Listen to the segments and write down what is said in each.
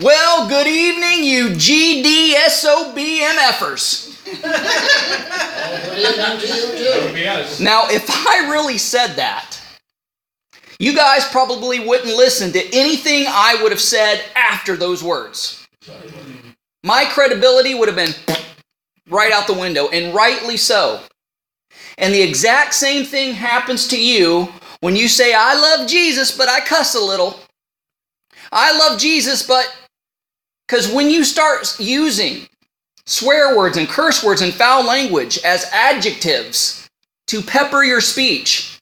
Well, good evening, you GDSOBMFers. Now, if I really said that, you guys probably wouldn't listen to anything I would have said after those words. My credibility would have been right out the window, and rightly so. And the exact same thing happens to you when you say, I love Jesus, but I cuss a little. I love Jesus, but because when you start using swear words and curse words and foul language as adjectives to pepper your speech,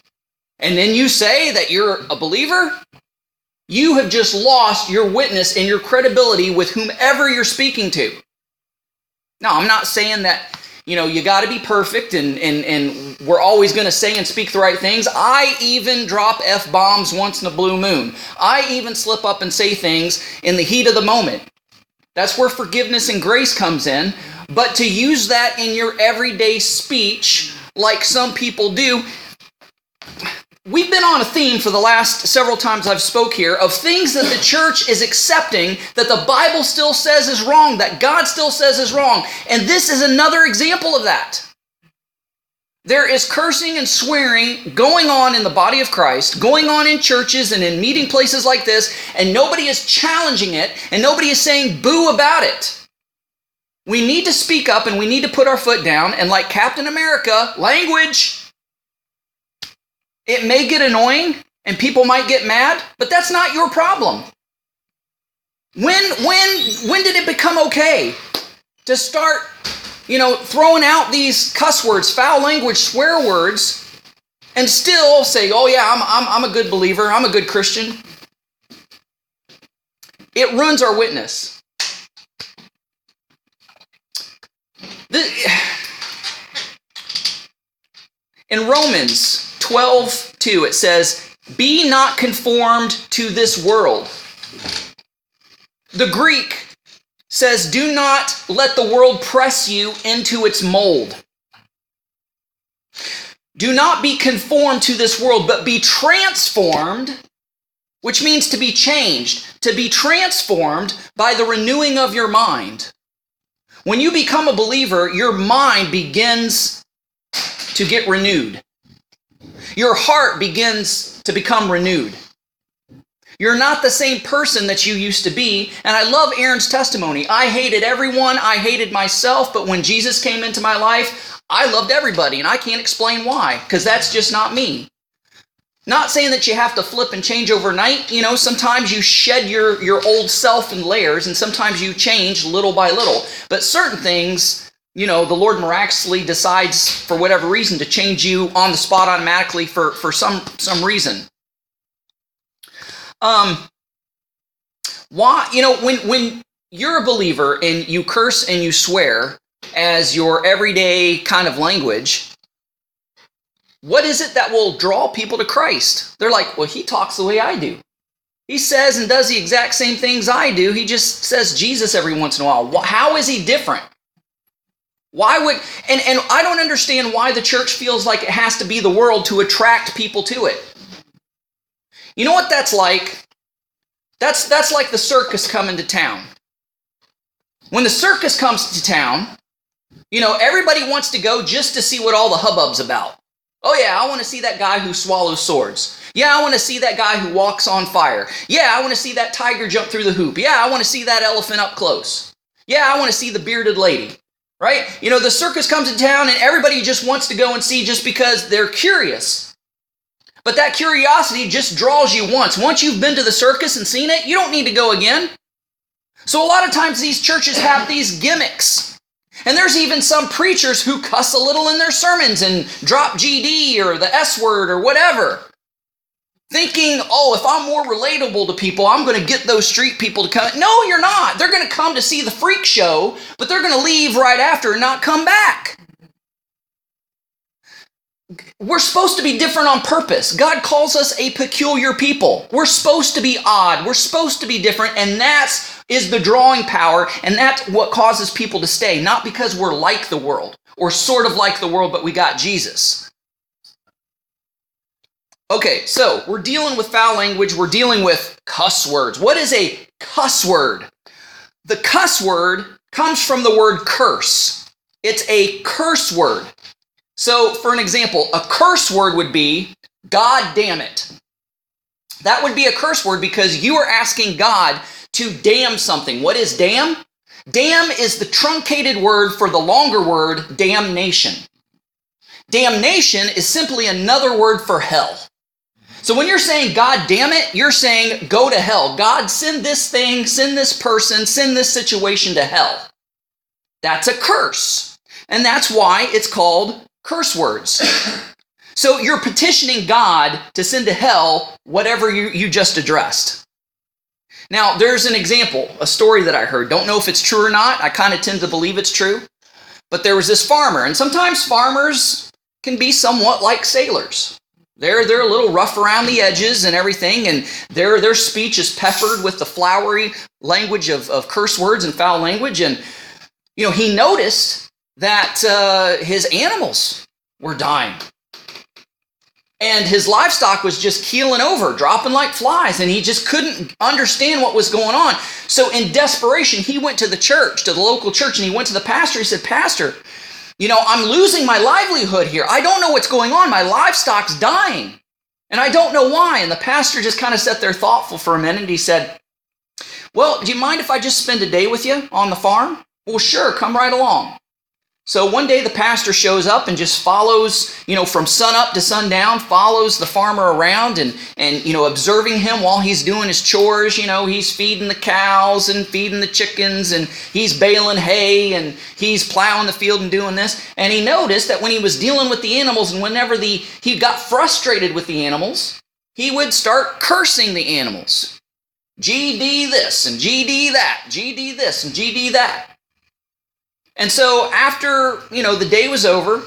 and then you say that you're a believer, you have just lost your witness and your credibility with whomever you're speaking to. Now, I'm not saying that you know you got to be perfect and and and we're always going to say and speak the right things. I even drop f bombs once in a blue moon. I even slip up and say things in the heat of the moment that's where forgiveness and grace comes in but to use that in your everyday speech like some people do we've been on a theme for the last several times I've spoke here of things that the church is accepting that the Bible still says is wrong, that God still says is wrong. And this is another example of that. There is cursing and swearing going on in the body of Christ, going on in churches and in meeting places like this, and nobody is challenging it and nobody is saying boo about it. We need to speak up and we need to put our foot down and like Captain America, language, it may get annoying and people might get mad, but that's not your problem. When when when did it become okay to start, you know, throwing out these cuss words, foul language, swear words, and still say, "Oh yeah, I'm I'm, I'm a good believer. I'm a good Christian." It ruins our witness. The, in Romans 12 2, it says, Be not conformed to this world. The Greek says, Do not let the world press you into its mold. Do not be conformed to this world, but be transformed, which means to be changed, to be transformed by the renewing of your mind. When you become a believer, your mind begins to get renewed your heart begins to become renewed. You're not the same person that you used to be. And I love Aaron's testimony. I hated everyone, I hated myself, but when Jesus came into my life, I loved everybody, and I can't explain why, because that's just not me. Not saying that you have to flip and change overnight. You know, sometimes you shed your, your old self in layers, and sometimes you change little by little. But certain things you know, the Lord miraculously decides for whatever reason to change you on the spot automatically for, for some some reason. Um why you know when when you're a believer and you curse and you swear as your everyday kind of language, what is it that will draw people to Christ? They're like, well, he talks the way I do. He says and does the exact same things I do. He just says Jesus every once in a while. How is he different? Why would and and I don't understand why the church feels like it has to be the world to attract people to it. You know what that's like? That's that's like the circus coming to town. When the circus comes to town, you know, everybody wants to go just to see what all the hubbub's about. Oh yeah, I want to see that guy who swallows swords. Yeah, I want to see that guy who walks on fire. Yeah, I want to see that tiger jump through the hoop. Yeah, I want to see that elephant up close. Yeah, I want to see the bearded lady right? You know, the circus comes to town and everybody just wants to go and see just because they're curious. But that curiosity just draws you once. Once you've been to the circus and seen it, you don't need to go again. So a lot of times these churches have these gimmicks. And there's even some preachers who cuss a little in their sermons and drop GD or the S word or whatever thinking, oh, if I'm more relatable to people, I'm going to get those street people to come. No, you're not. They're going to come to see the freak show, but they're going to leave right after and not come back. We're supposed to be different on purpose. God calls us a peculiar people. We're supposed to be odd. We're supposed to be different, and that's is the drawing power, and that's what causes people to stay, not because we're like the world or sort of like the world, but we got Jesus. Okay, so we're dealing with foul language, we're dealing with cuss words. What is a cuss word? The cuss word comes from the word curse. It's a curse word. So, for an example, a curse word would be, God damn it. That would be a curse word because you are asking God to damn something. What is damn? Damn is the truncated word for the longer word damnation. Damnation is simply another word for hell. So when you're saying, God damn it, you're saying, go to hell. God, send this thing, send this person, send this situation to hell. That's a curse. And that's why it's called curse words. so you're petitioning God to send to hell whatever you, you just addressed. Now, there's an example, a story that I heard. Don't know if it's true or not. I kind of tend to believe it's true. But there was this farmer, and sometimes farmers can be somewhat like sailors. They're, they're a little rough around the edges and everything, and their, their speech is peppered with the flowery language of, of curse words and foul language. And, you know, he noticed that uh, his animals were dying and his livestock was just keeling over, dropping like flies, and he just couldn't understand what was going on. So, in desperation, he went to the church, to the local church, and he went to the pastor. He said, Pastor, you know, I'm losing my livelihood here. I don't know what's going on. My livestock's dying, and I don't know why. And the pastor just kind of sat there thoughtful for a minute, and he said, Well, do you mind if I just spend a day with you on the farm? Well, sure, come right along. So one day the pastor shows up and just follows, you know, from sun up to sundown, follows the farmer around and, and, you know, observing him while he's doing his chores. You know, he's feeding the cows and feeding the chickens and he's baling hay and he's plowing the field and doing this. And he noticed that when he was dealing with the animals and whenever the, he got frustrated with the animals, he would start cursing the animals. GD this and GD that, GD this and GD that. And so after, you know, the day was over,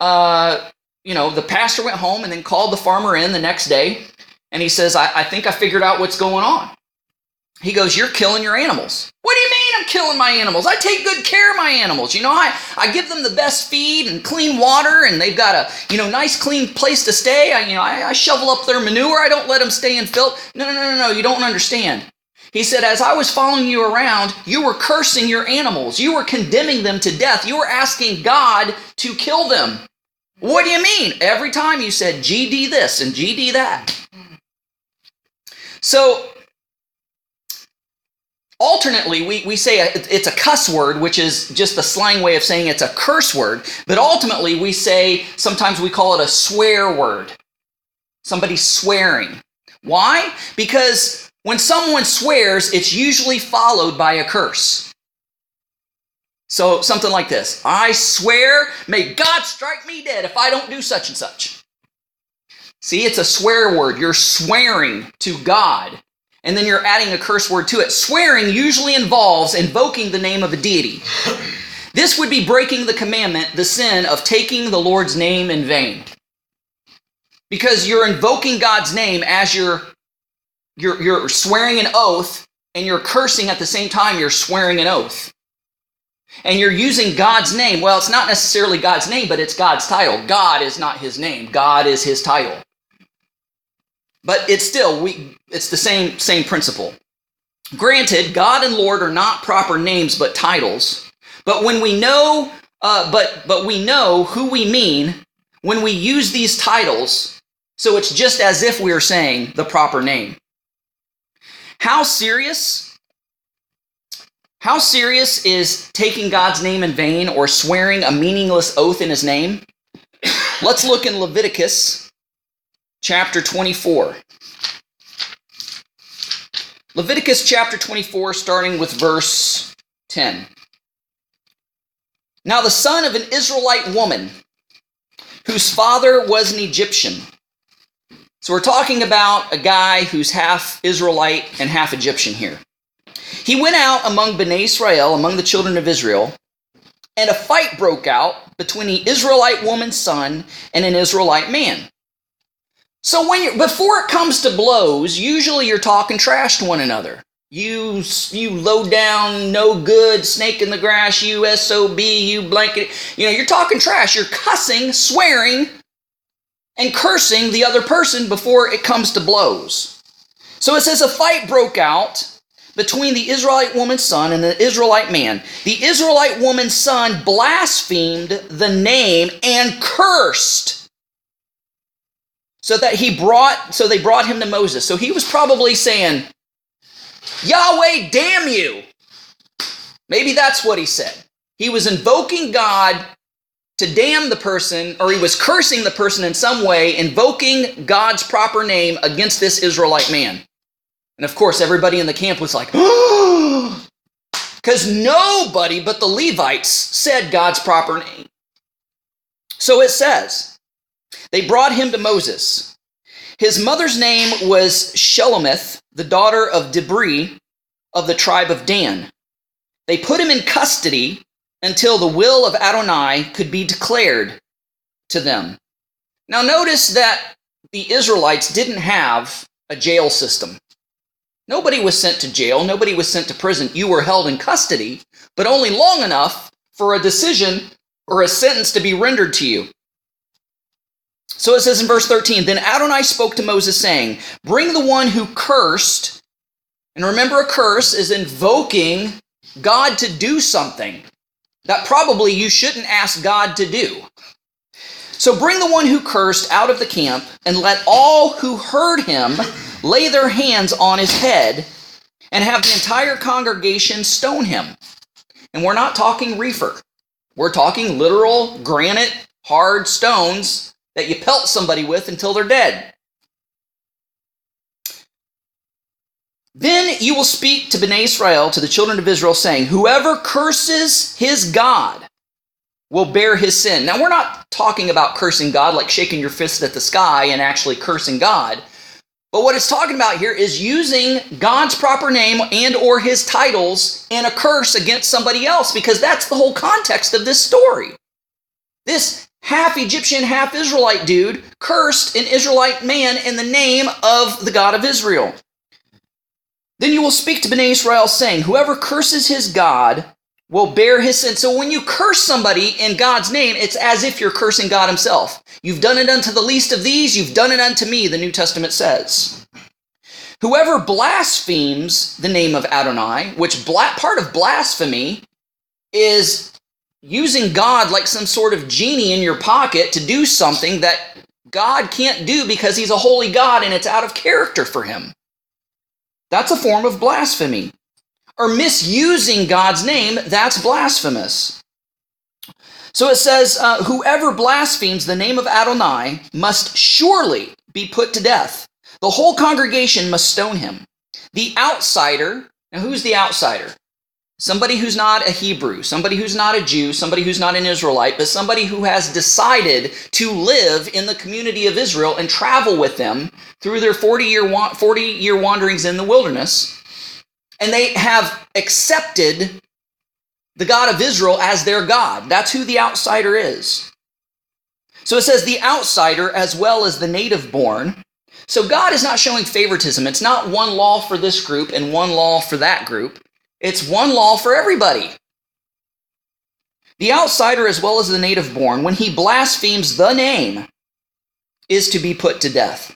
uh, you know, the pastor went home and then called the farmer in the next day. And he says, I, I think I figured out what's going on. He goes, You're killing your animals. What do you mean I'm killing my animals? I take good care of my animals. You know, I, I give them the best feed and clean water, and they've got a you know nice clean place to stay. I, you know, I, I shovel up their manure. I don't let them stay in filth. No, no, no, no, no. You don't understand. He said, As I was following you around, you were cursing your animals. You were condemning them to death. You were asking God to kill them. What do you mean? Every time you said GD this and GD that. So, alternately, we, we say it's a cuss word, which is just the slang way of saying it's a curse word. But ultimately, we say sometimes we call it a swear word. Somebody swearing. Why? Because when someone swears, it's usually followed by a curse. So, something like this I swear, may God strike me dead if I don't do such and such. See, it's a swear word. You're swearing to God, and then you're adding a curse word to it. Swearing usually involves invoking the name of a deity. This would be breaking the commandment, the sin of taking the Lord's name in vain. Because you're invoking God's name as you're you're, you're swearing an oath and you're cursing at the same time you're swearing an oath. And you're using God's name. Well, it's not necessarily God's name, but it's God's title. God is not his name. God is his title. But it's still we it's the same same principle. Granted, God and Lord are not proper names but titles. But when we know uh, but but we know who we mean when we use these titles, so it's just as if we are saying the proper name. How serious? How serious is taking God's name in vain or swearing a meaningless oath in his name? Let's look in Leviticus chapter 24. Leviticus chapter 24, starting with verse 10. Now, the son of an Israelite woman, whose father was an Egyptian, so we're talking about a guy who's half Israelite and half Egyptian here. He went out among Bnei Israel, among the children of Israel, and a fight broke out between the Israelite woman's son and an Israelite man. So when you before it comes to blows, usually you're talking trash to one another. You you low down, no good, snake in the grass, you SOB, you blanket. You know, you're talking trash. You're cussing, swearing and cursing the other person before it comes to blows. So it says a fight broke out between the Israelite woman's son and the Israelite man. The Israelite woman's son blasphemed the name and cursed. So that he brought so they brought him to Moses. So he was probably saying, Yahweh damn you. Maybe that's what he said. He was invoking God to damn the person, or he was cursing the person in some way, invoking God's proper name against this Israelite man. And of course, everybody in the camp was like, because nobody but the Levites said God's proper name. So it says, they brought him to Moses. His mother's name was Shelomith, the daughter of Dibri of the tribe of Dan. They put him in custody until the will of Adonai could be declared to them. Now, notice that the Israelites didn't have a jail system. Nobody was sent to jail, nobody was sent to prison. You were held in custody, but only long enough for a decision or a sentence to be rendered to you. So it says in verse 13 Then Adonai spoke to Moses, saying, Bring the one who cursed, and remember, a curse is invoking God to do something that probably you shouldn't ask God to do. So bring the one who cursed out of the camp, and let all who heard him lay their hands on his head, and have the entire congregation stone him. And we're not talking reefer, we're talking literal granite, hard stones that you pelt somebody with until they're dead. Then you will speak to Bnei Israel, to the children of Israel, saying, Whoever curses his God will bear his sin. Now, we're not talking about cursing God like shaking your fist at the sky and actually cursing God. But what it's talking about here is using God's proper name and or his titles in a curse against somebody else because that's the whole context of this story. This half Egyptian, half Israelite dude cursed an Israelite man in the name of the God of Israel. Then you will speak to Bnei Israel, saying, Whoever curses his God will bear his sin. So when you curse somebody in God's name, it's as if you're cursing God himself. You've done it unto the least of these, you've done it unto me, the New Testament says. Whoever blasphemes the name of Adonai, which part of blasphemy is using God like some sort of genie in your pocket to do something that God can't do because he's a holy God and it's out of character for him. That's a form of blasphemy. Or misusing God's name, that's blasphemous. So it says, uh, Whoever blasphemes the name of Adonai must surely be put to death. The whole congregation must stone him. The outsider, now who's the outsider? Somebody who's not a Hebrew, somebody who's not a Jew, somebody who's not an Israelite, but somebody who has decided to live in the community of Israel and travel with them through their 40 year, 40 year wanderings in the wilderness. And they have accepted the God of Israel as their God. That's who the outsider is. So it says the outsider as well as the native born. So God is not showing favoritism. It's not one law for this group and one law for that group. It's one law for everybody. The outsider, as well as the native born, when he blasphemes the name, is to be put to death.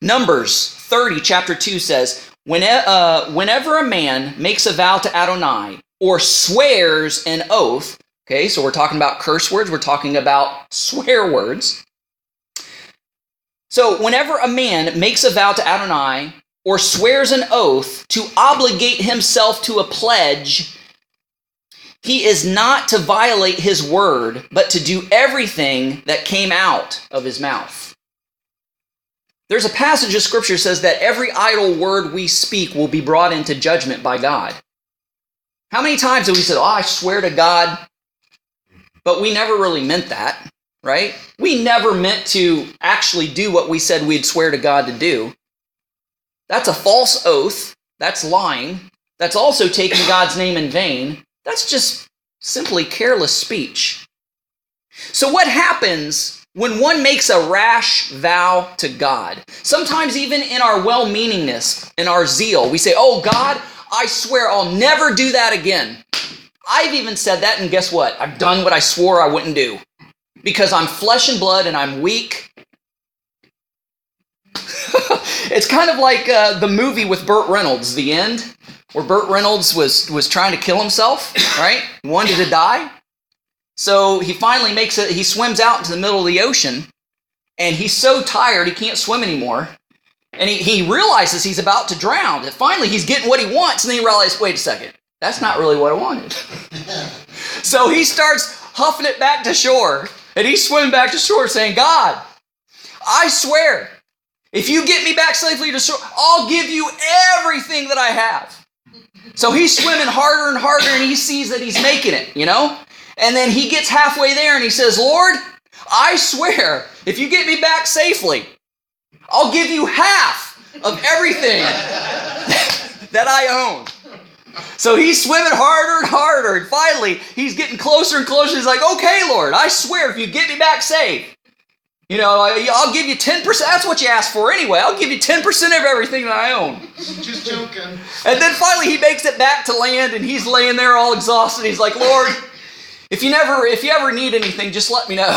Numbers 30, chapter 2 says, uh, Whenever a man makes a vow to Adonai or swears an oath, okay, so we're talking about curse words, we're talking about swear words. So, whenever a man makes a vow to Adonai or swears an oath to obligate himself to a pledge, he is not to violate his word, but to do everything that came out of his mouth. There's a passage of scripture says that every idle word we speak will be brought into judgment by God. How many times have we said, Oh, I swear to God, but we never really meant that, right? We never meant to actually do what we said we'd swear to God to do. That's a false oath. That's lying. That's also taking God's name in vain. That's just simply careless speech. So, what happens when one makes a rash vow to God? Sometimes, even in our well meaningness, in our zeal, we say, Oh, God, I swear I'll never do that again. I've even said that, and guess what? I've done what I swore I wouldn't do. because I'm flesh and blood and I'm weak. it's kind of like uh, the movie with Burt Reynolds, The End, where Burt Reynolds was, was trying to kill himself, right? Wanted to die. So he finally makes it, he swims out into the middle of the ocean and he's so tired he can't swim anymore. And he, he realizes he's about to drown. And finally he's getting what he wants, and then he realizes, wait a second, that's not really what I wanted. so he starts huffing it back to shore. And he's swimming back to shore saying, God, I swear, if you get me back safely to shore, I'll give you everything that I have. So he's swimming harder and harder and he sees that he's making it, you know? And then he gets halfway there and he says, Lord, I swear, if you get me back safely, I'll give you half of everything that I own. So he's swimming harder and harder, and finally he's getting closer and closer. He's like, okay, Lord, I swear if you get me back safe, you know, I'll give you 10%. That's what you asked for anyway. I'll give you 10% of everything that I own. Just joking. And then finally he makes it back to land and he's laying there all exhausted. He's like, Lord, if you never if you ever need anything, just let me know.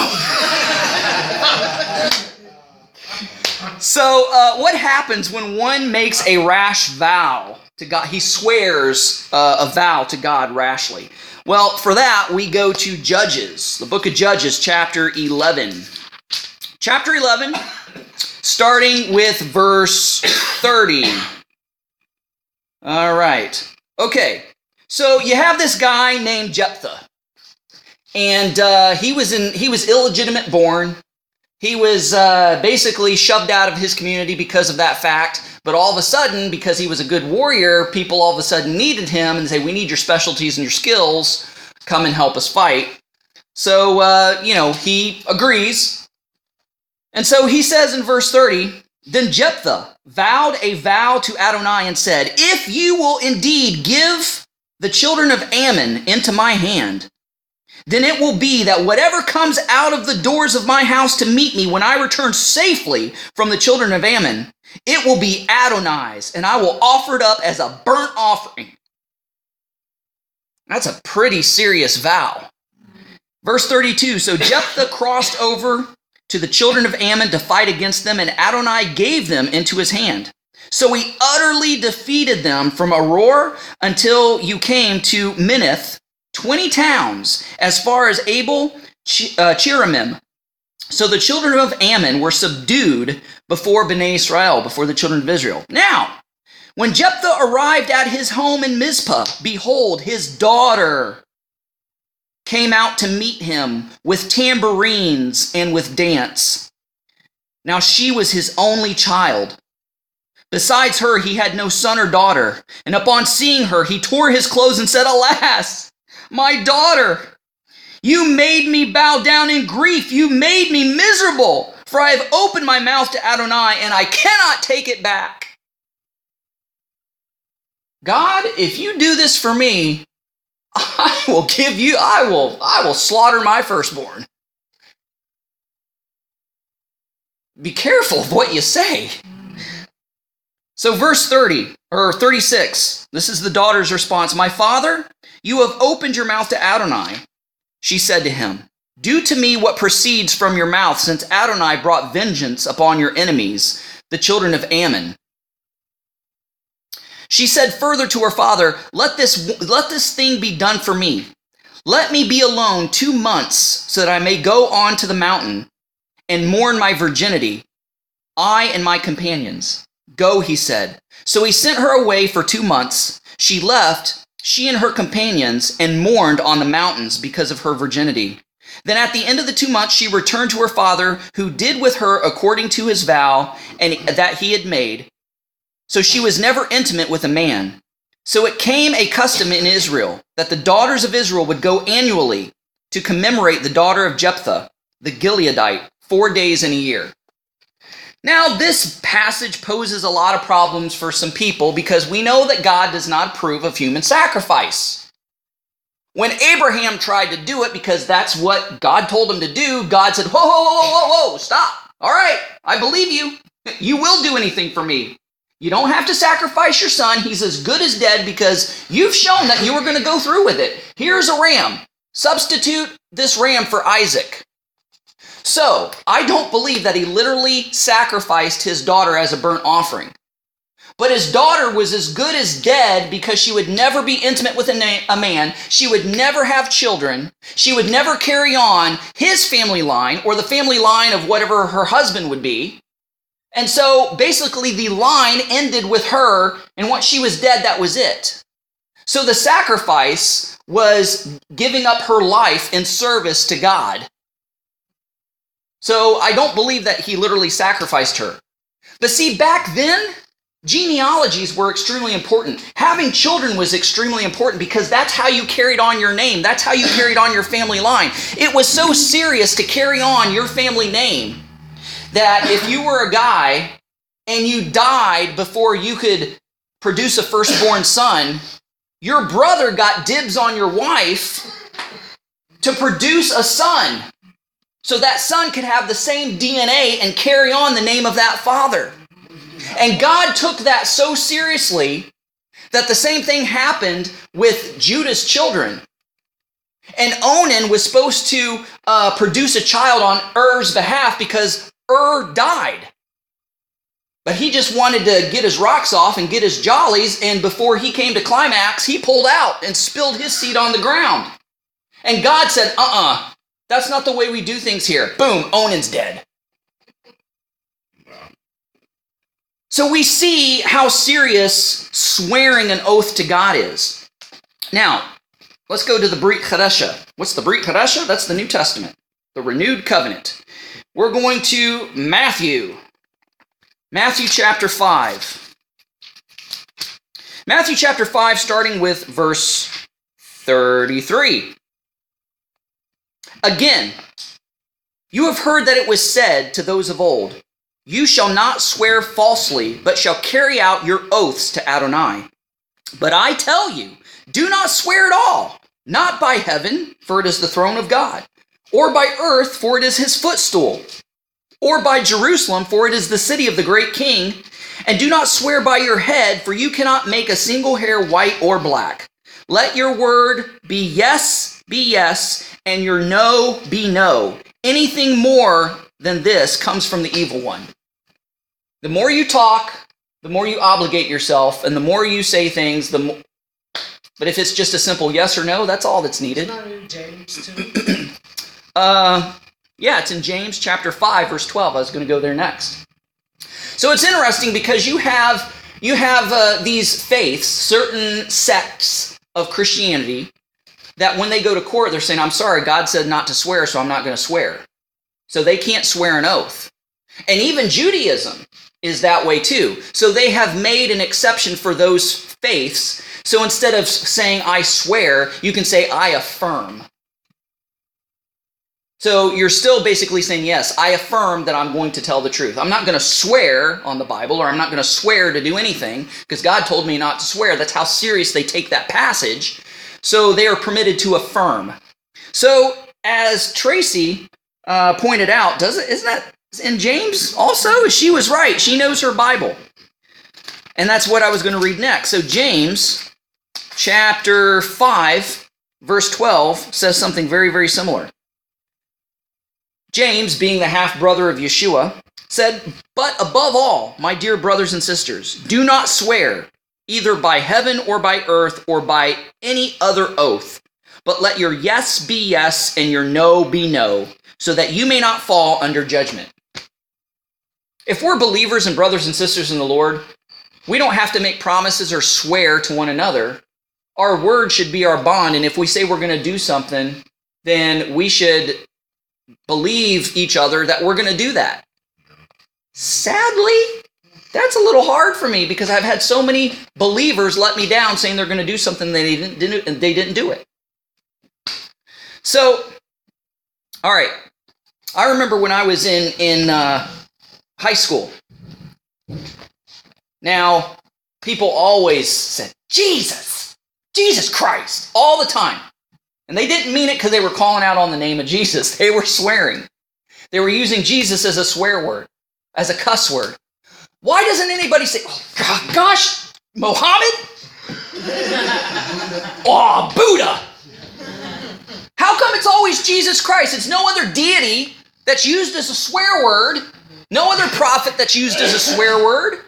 so uh, what happens when one makes a rash vow to God? He swears uh, a vow to God rashly. Well, for that we go to Judges, the book of Judges, chapter 11. Chapter 11, starting with verse 30. All right. Okay. So you have this guy named Jephthah. And uh, he was in he was illegitimate born. He was uh, basically shoved out of his community because of that fact. But all of a sudden, because he was a good warrior, people all of a sudden needed him and say, "We need your specialties and your skills. Come and help us fight." So uh, you know he agrees and so he says in verse 30 Then Jephthah vowed a vow to Adonai and said, If you will indeed give the children of Ammon into my hand, then it will be that whatever comes out of the doors of my house to meet me when I return safely from the children of Ammon, it will be Adonai's, and I will offer it up as a burnt offering. That's a pretty serious vow. Verse 32 So Jephthah crossed over to the children of Ammon to fight against them, and Adonai gave them into his hand. So he utterly defeated them from Aroer until you came to Minnith, 20 towns, as far as Abel uh, Cheramim. So the children of Ammon were subdued before Bnei Israel, before the children of Israel. Now, when Jephthah arrived at his home in Mizpah, behold, his daughter came out to meet him with tambourines and with dance. Now she was his only child. Besides her, he had no son or daughter. And upon seeing her, he tore his clothes and said, Alas, my daughter, you made me bow down in grief. You made me miserable, for I have opened my mouth to Adonai, and I cannot take it back. God, if you do this for me, I will give you, I will, I will slaughter my firstborn. Be careful of what you say. So, verse 30 or 36, this is the daughter's response My father, you have opened your mouth to Adonai. She said to him, Do to me what proceeds from your mouth, since Adonai brought vengeance upon your enemies, the children of Ammon. She said further to her father, let this, let this thing be done for me. Let me be alone two months so that I may go on to the mountain and mourn my virginity, I and my companions. Go, he said. So he sent her away for two months. She left, she and her companions, and mourned on the mountains because of her virginity. Then at the end of the two months, she returned to her father, who did with her according to his vow and that he had made. So she was never intimate with a man. So it came a custom in Israel that the daughters of Israel would go annually to commemorate the daughter of Jephthah, the Gileadite, four days in a year. Now, this passage poses a lot of problems for some people because we know that God does not approve of human sacrifice. When Abraham tried to do it because that's what God told him to do, God said, Whoa, whoa, whoa, whoa, whoa, stop. All right, I believe you. You will do anything for me. You don't have to sacrifice your son. He's as good as dead because you've shown that you were going to go through with it. Here's a ram. Substitute this ram for Isaac. So, I don't believe that he literally sacrificed his daughter as a burnt offering. But his daughter was as good as dead because she would never be intimate with a, na- a, man. She would never have children. She would never carry on his family line or the family line of whatever her husband would be. And so basically, the line ended with her, and once she was dead, that was it. So the sacrifice was giving up her life in service to God. So I don't believe that he literally sacrificed her. But see, back then, genealogies were extremely important. Having children was extremely important because that's how you carried on your name. That's how you carried on your family line. It was so serious to carry on your family name that if you were a guy and you died before you could produce a firstborn son, your brother got dibs on your wife to produce a son so that son could have the same DNA and carry on the name of that father. And God took that so seriously that the same thing happened with Judah's children. And Onan was supposed to uh, produce a child on Er's behalf because Ur died. But he just wanted to get his rocks off and get his jollies, and before he came to climax, he pulled out and spilled his seed on the ground. And God said, uh uh-uh, uh, that's not the way we do things here. Boom, Onan's dead. So we see how serious swearing an oath to God is. Now, let's go to the Brit Chadasha. What's the Brit Chadasha? That's the New Testament, the renewed covenant. We're going to Matthew. Matthew chapter 5. Matthew chapter 5, starting with verse 33. Again, you have heard that it was said to those of old, You shall not swear falsely, but shall carry out your oaths to Adonai. But I tell you, do not swear at all, not by heaven, for it is the throne of God, or by earth, for it is his footstool, or by Jerusalem, for it is the city of the great king. And do not swear by your head, for you cannot make a single hair white or black. Let your word be yes, be yes, and your no be no. Anything more than this comes from the evil one. The more you talk, the more you obligate yourself, and the more you say things, the more. But if it's just a simple yes or no, that's all that's needed. James too. Uh, yeah, it's in James chapter five, verse twelve. I was going to go there next. So it's interesting because you have you have uh, these faiths, certain sects of Christianity that when they go to court, they're saying, I'm sorry, God said not to swear, so I'm not going to swear. So they can't swear an oath. And even Judaism is that way too. So they have made an exception for those faiths. So instead of saying, I swear, you can say, I affirm. So you're still basically saying, Yes, I affirm that I'm going to tell the truth. I'm not going to swear on the Bible or I'm not going to swear to do anything because God told me not to swear. That's how serious they take that passage. So they are permitted to affirm. So as Tracy uh, pointed out, does it, isn't that in James also? She was right. She knows her Bible. And that's what I was going to read next. So James chapter 5, verse 12 says something very, very similar. James, being the half brother of Yeshua, said, But above all, my dear brothers and sisters, do not swear either by heaven or by earth or by any other oath. But let your yes be yes and your no be no, so that you may not fall under judgment. If we're believers and brothers and sisters in the Lord, we don't have to make promises or swear to one another. Our word should be our bond, and if we say we're going to do something, then we should believe each other that we're going to do that. Sadly, that's a little hard for me because I've had so many believers let me down saying they're going to do something they didn't, didn't and they didn't do it. So, all right, I remember when I was in in uh, high school. Now, people always said Jesus, Jesus Christ, all the time, and they didn't mean it because they were calling out on the name of Jesus. They were swearing. They were using Jesus as a swear word, as a cuss word. Why doesn't anybody say, oh, gosh, Mohammed? oh, Buddha. How come it's always Jesus Christ? It's no other deity that's used as a swear word, no other prophet that's used as a swear word.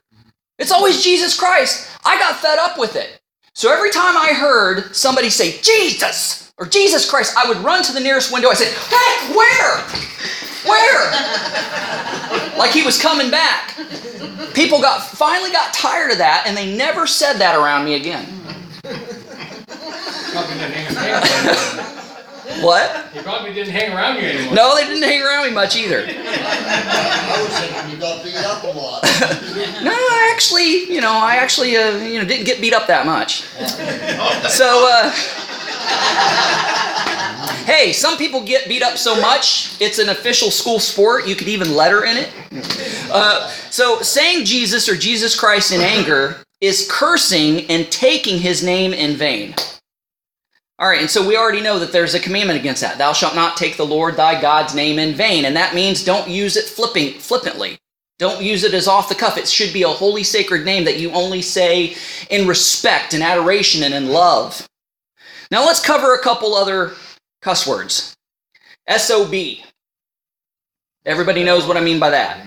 It's always Jesus Christ. I got fed up with it. So every time I heard somebody say Jesus or Jesus Christ, I would run to the nearest window. I said, Heck, where? Where? like he was coming back. People got finally got tired of that and they never said that around me again. What? He probably didn't hang around you anymore. No, they didn't hang around me much either. I was thinking you got beat up a lot. No, I actually, you know, I actually, uh, you know, didn't get beat up that much. So, uh, hey, some people get beat up so much it's an official school sport. You could even letter in it. Uh, so, saying Jesus or Jesus Christ in anger is cursing and taking His name in vain. All right, and so we already know that there's a commandment against that. Thou shalt not take the Lord thy God's name in vain, and that means don't use it flipping flippantly. Don't use it as off the cuff. It should be a holy, sacred name that you only say in respect and adoration and in love. Now let's cover a couple other cuss words. SOB. Everybody knows what I mean by that.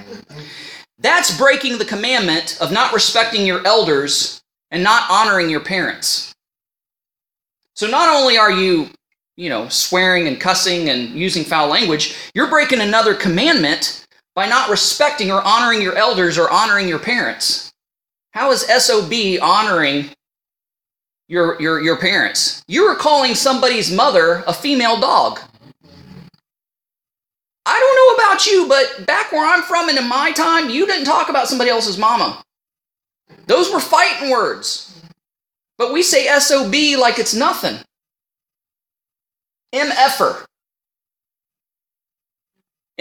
That's breaking the commandment of not respecting your elders and not honoring your parents. So not only are you, you know, swearing and cussing and using foul language, you're breaking another commandment by not respecting or honoring your elders or honoring your parents. How is SOB honoring your, your, your parents? You are calling somebody's mother a female dog. I don't know about you, but back where I'm from and in my time, you didn't talk about somebody else's mama. Those were fighting words. But we say SOB like it's nothing. MFer.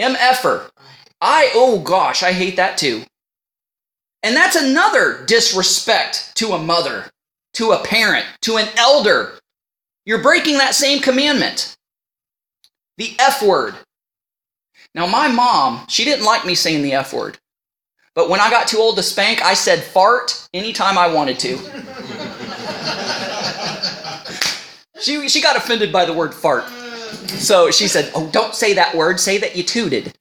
MFer. I, oh gosh, I hate that too. And that's another disrespect to a mother, to a parent, to an elder. You're breaking that same commandment. The F word. Now, my mom, she didn't like me saying the F word. But when I got too old to spank, I said fart anytime I wanted to. She, she got offended by the word fart. So she said, Oh, don't say that word. Say that you tooted.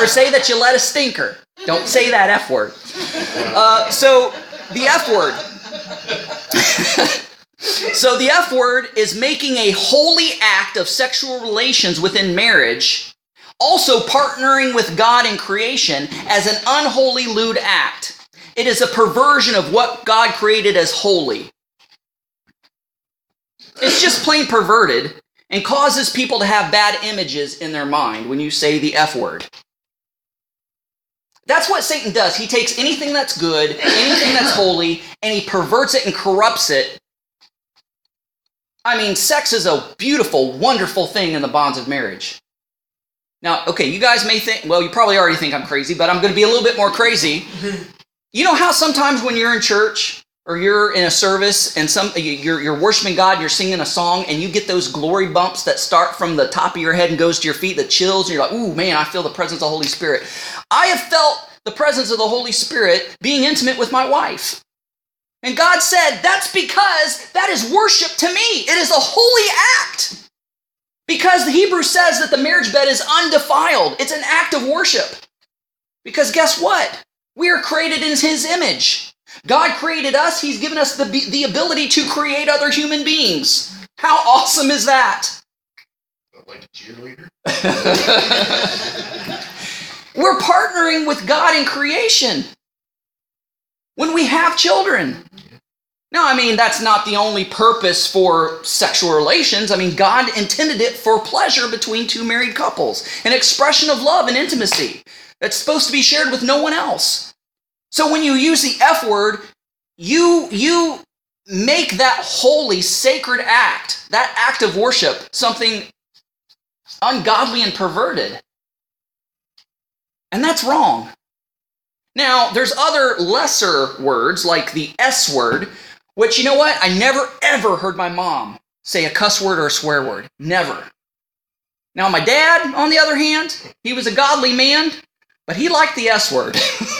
or say that you let a stinker. Don't say that F word. Uh, so the F word. so the F word is making a holy act of sexual relations within marriage, also partnering with God in creation as an unholy lewd act. It is a perversion of what God created as holy. It's just plain perverted and causes people to have bad images in their mind when you say the F word. That's what Satan does. He takes anything that's good, anything that's holy, and he perverts it and corrupts it. I mean, sex is a beautiful, wonderful thing in the bonds of marriage. Now, okay, you guys may think, well, you probably already think I'm crazy, but I'm going to be a little bit more crazy. You know how sometimes when you're in church or you're in a service and some you're, you're worshiping God, you're singing a song, and you get those glory bumps that start from the top of your head and goes to your feet, the chills, and you're like, ooh, man, I feel the presence of the Holy Spirit. I have felt the presence of the Holy Spirit being intimate with my wife. And God said, that's because that is worship to me. It is a holy act. Because the Hebrew says that the marriage bed is undefiled. It's an act of worship. Because guess what? We are created in His image. God created us, He's given us the, the ability to create other human beings. How awesome is that? Like a cheerleader? We're partnering with God in creation when we have children. Now, I mean, that's not the only purpose for sexual relations. I mean, God intended it for pleasure between two married couples, an expression of love and intimacy that's supposed to be shared with no one else. So when you use the F word, you you make that holy sacred act, that act of worship, something ungodly and perverted. And that's wrong. Now, there's other lesser words like the S word, which you know what? I never ever heard my mom say a cuss word or a swear word. Never. Now, my dad, on the other hand, he was a godly man, but he liked the S word.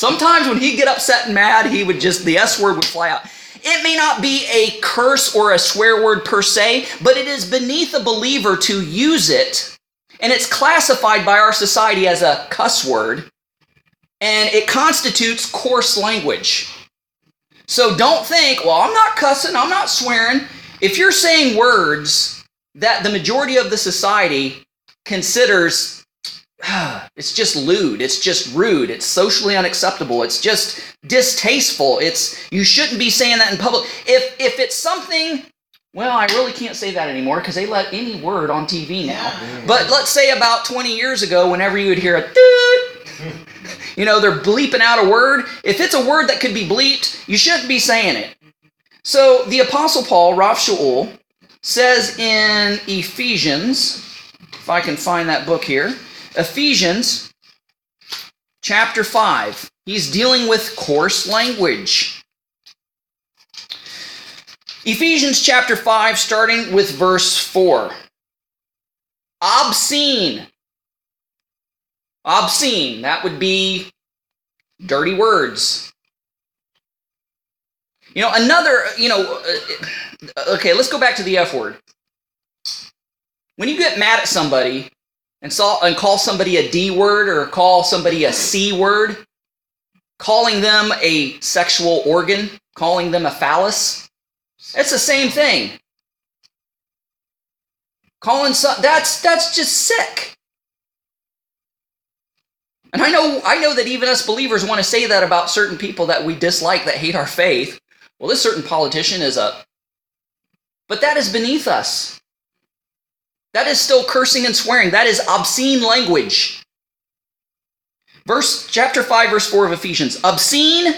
Sometimes when he'd get upset and mad, he would just, the S word would fly out. It may not be a curse or a swear word per se, but it is beneath a believer to use it and it's classified by our society as a cuss word, and it constitutes coarse language. So don't think, well, I'm not cussing, I'm not swearing. If you're saying words that the majority of the society considers it's just lewd, it's just rude, it's socially unacceptable, it's just distasteful. It's you shouldn't be saying that in public. If if it's something well, I really can't say that anymore because they let any word on TV now. But let's say about 20 years ago, whenever you would hear a you know, they're bleeping out a word. If it's a word that could be bleeped, you shouldn't be saying it. So the Apostle Paul, Rav Shaul, says in Ephesians, if I can find that book here, Ephesians chapter 5, he's dealing with coarse language. Ephesians chapter 5, starting with verse 4. Obscene. Obscene, that would be dirty words. You know, another, you know, uh, okay, let's go back to the F word. When you get mad at somebody and, saw, and call somebody a D word or call somebody a C word, calling them a sexual organ, calling them a phallus, it's the same thing. Calling some that's that's just sick. And I know I know that even us believers want to say that about certain people that we dislike that hate our faith. Well, this certain politician is a but that is beneath us. That is still cursing and swearing. That is obscene language. Verse chapter 5 verse 4 of Ephesians. Obscene,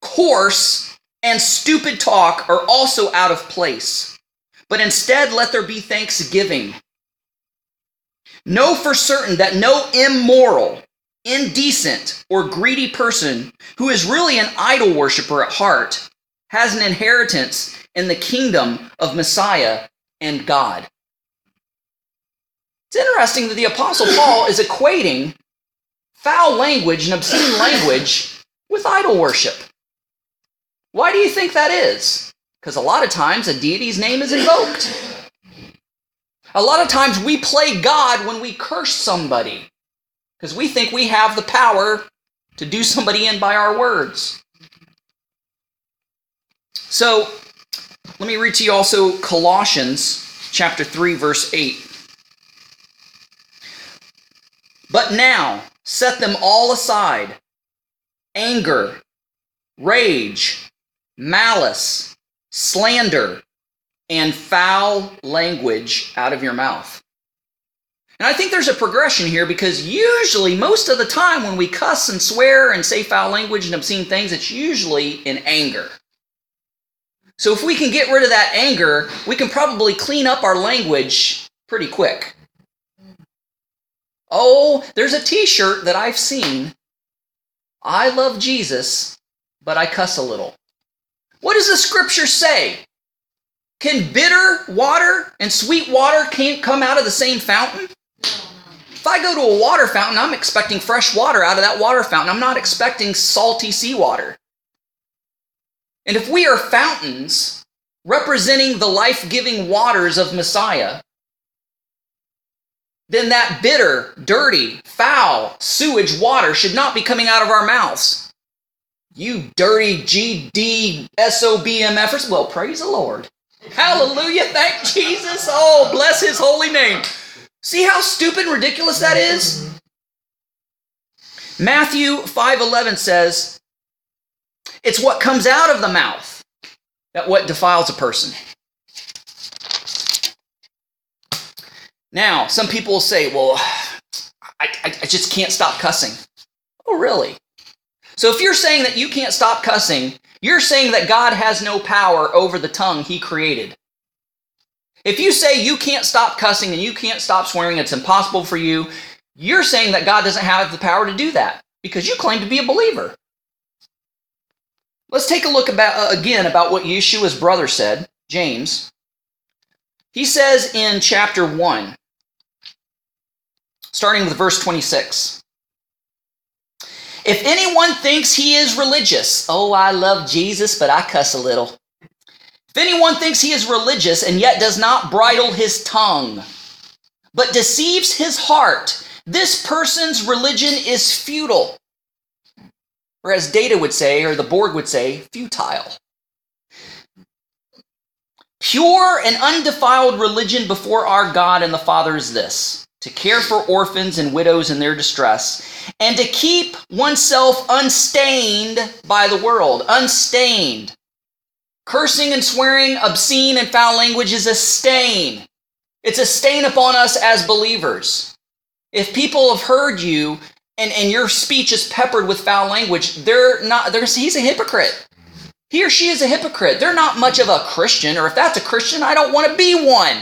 coarse, and stupid talk are also out of place. But instead, let there be thanksgiving. Know for certain that no immoral, indecent, or greedy person who is really an idol worshiper at heart has an inheritance in the kingdom of Messiah and God. It's interesting that the Apostle Paul is equating foul language and obscene language with idol worship. Why do you think that is? Because a lot of times a deity's name is invoked. A lot of times we play God when we curse somebody because we think we have the power to do somebody in by our words. So, let me read to you also Colossians chapter 3 verse 8. But now set them all aside anger, rage, malice, slander, and foul language out of your mouth. And I think there's a progression here because usually, most of the time, when we cuss and swear and say foul language and obscene things, it's usually in anger. So, if we can get rid of that anger, we can probably clean up our language pretty quick. Oh, there's a t shirt that I've seen. I love Jesus, but I cuss a little. What does the scripture say? Can bitter water and sweet water can't come out of the same fountain? If I go to a water fountain, I'm expecting fresh water out of that water fountain. I'm not expecting salty seawater. And if we are fountains representing the life giving waters of Messiah, then that bitter, dirty, foul sewage water should not be coming out of our mouths. You dirty GD SOBMFers. Well, praise the Lord. Hallelujah. Thank Jesus. Oh, bless his holy name. See how stupid and ridiculous that is? Matthew 5:11 says, "It's what comes out of the mouth that what defiles a person." Now, some people will say, "Well, I, I, I just can't stop cussing." Oh, really? So if you're saying that you can't stop cussing, you're saying that God has no power over the tongue he created. If you say you can't stop cussing and you can't stop swearing, it's impossible for you, you're saying that God doesn't have the power to do that because you claim to be a believer. Let's take a look about uh, again about what Yeshua's brother said, James. He says in chapter 1, starting with verse 26. If anyone thinks he is religious, oh, I love Jesus, but I cuss a little. If anyone thinks he is religious and yet does not bridle his tongue, but deceives his heart, this person's religion is futile. Or as Data would say, or the Borg would say, futile. Pure and undefiled religion before our God and the Father is this to care for orphans and widows in their distress, and to keep oneself unstained by the world. Unstained. Cursing and swearing, obscene and foul language is a stain. It's a stain upon us as believers. If people have heard you and, and your speech is peppered with foul language, they're not, they're, he's a hypocrite. He or she is a hypocrite. They're not much of a Christian, or if that's a Christian, I don't want to be one.